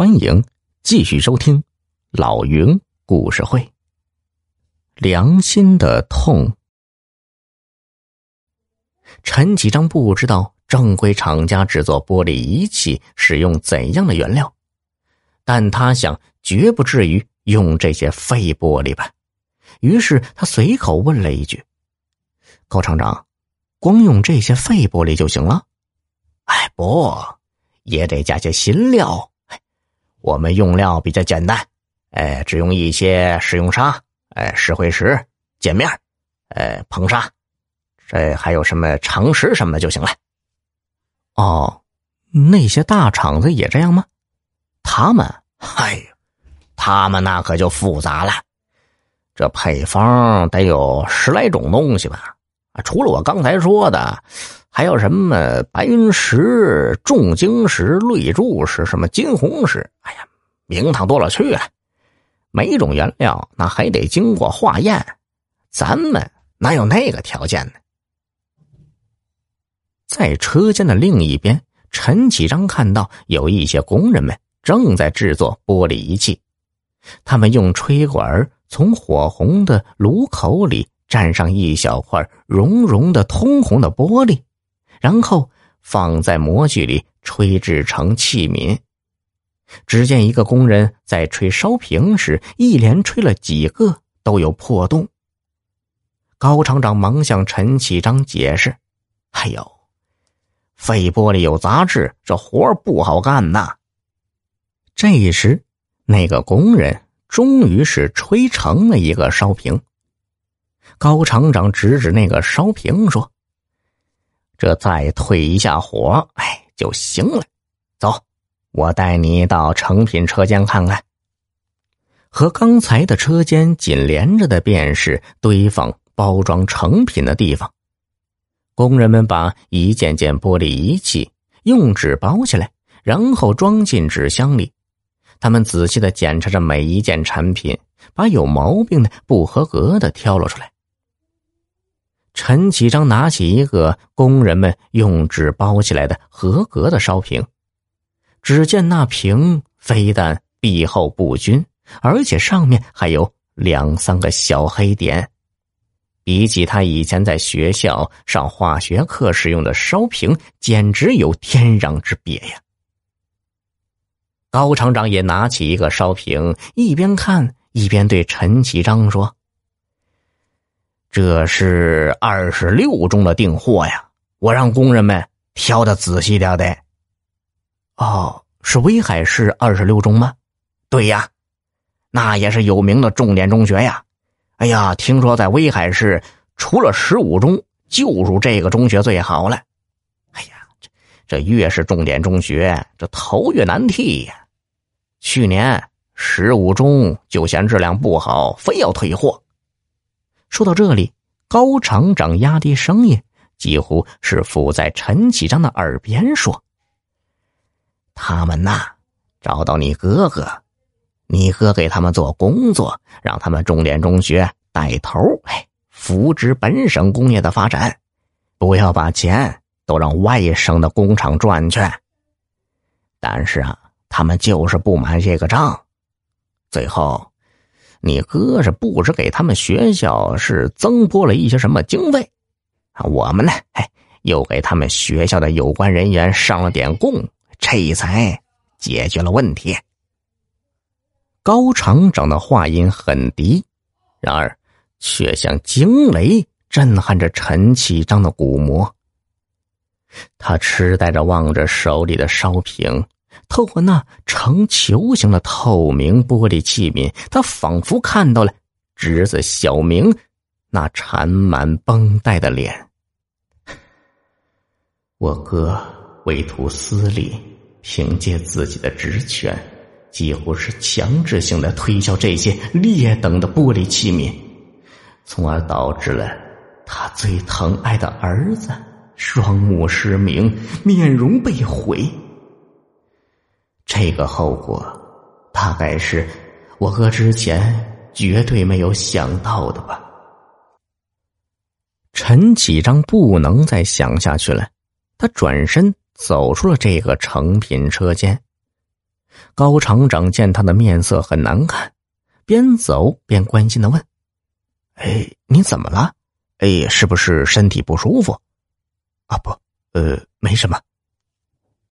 欢迎继续收听老云故事会。良心的痛。陈启章不知道正规厂家制作玻璃仪器使用怎样的原料，但他想绝不至于用这些废玻璃吧。于是他随口问了一句：“高厂长，光用这些废玻璃就行了？”“哎，不，也得加些新料。我们用料比较简单，哎，只用一些食用砂、哎石灰石、碱面、哎硼砂，这还有什么长石什么的就行了。”“哦，那些大厂子也这样吗？”“他们，哎呀，他们那可就复杂了。”这配方得有十来种东西吧？除了我刚才说的，还有什么白云石、重晶石、绿柱石、什么金红石？哎呀，名堂多了去了。每种原料那还得经过化验，咱们哪有那个条件呢？在车间的另一边，陈启章看到有一些工人们正在制作玻璃仪器，他们用吹管。从火红的炉口里蘸上一小块熔融的通红的玻璃，然后放在模具里吹制成器皿。只见一个工人在吹烧瓶时，一连吹了几个都有破洞。高厂长忙向陈启章解释：“哎呦，废玻璃有杂质，这活不好干呐。”这时，那个工人。终于是吹成了一个烧瓶。高厂长指指那个烧瓶说：“这再退一下火，哎，就行了。走，我带你到成品车间看看。”和刚才的车间紧连着的便是堆放包装成品的地方。工人们把一件件玻璃仪器用纸包起来，然后装进纸箱里。他们仔细的检查着每一件产品，把有毛病的、不合格的挑了出来。陈启章拿起一个工人们用纸包起来的合格的烧瓶，只见那瓶非但壁厚不均，而且上面还有两三个小黑点，比起他以前在学校上化学课使用的烧瓶，简直有天壤之别呀！高厂长也拿起一个烧瓶，一边看一边对陈启章说：“这是二十六中的订货呀，我让工人们挑的仔细点的。”“哦，是威海市二十六中吗？”“对呀，那也是有名的重点中学呀。哎呀，听说在威海市除了十五中，就属这个中学最好了。哎呀，这这越是重点中学，这头越难剃呀。”去年十五中就嫌质量不好，非要退货。说到这里，高厂长压低声音，几乎是附在陈启章的耳边说：“他们呐，找到你哥哥，你哥给他们做工作，让他们重点中学带头，哎，扶植本省工业的发展，不要把钱都让外省的工厂赚去。但是啊。”他们就是不买这个账，最后，你哥是不知给他们学校是增拨了一些什么经费，我们呢，哎，又给他们学校的有关人员上了点供，这才解决了问题。高厂长的话音很低，然而却像惊雷震撼着陈启章的鼓膜。他痴呆着望着手里的烧瓶。透过那呈球形的透明玻璃器皿，他仿佛看到了侄子小明那缠满绷带的脸。我哥为图私利，凭借自己的职权，几乎是强制性的推销这些劣等的玻璃器皿，从而导致了他最疼爱的儿子双目失明，面容被毁。这个后果，大概是我哥之前绝对没有想到的吧。陈启章不能再想下去了，他转身走出了这个成品车间。高厂长见他的面色很难看，边走边关心的问：“哎，你怎么了？哎，是不是身体不舒服？”“啊，不，呃，没什么。”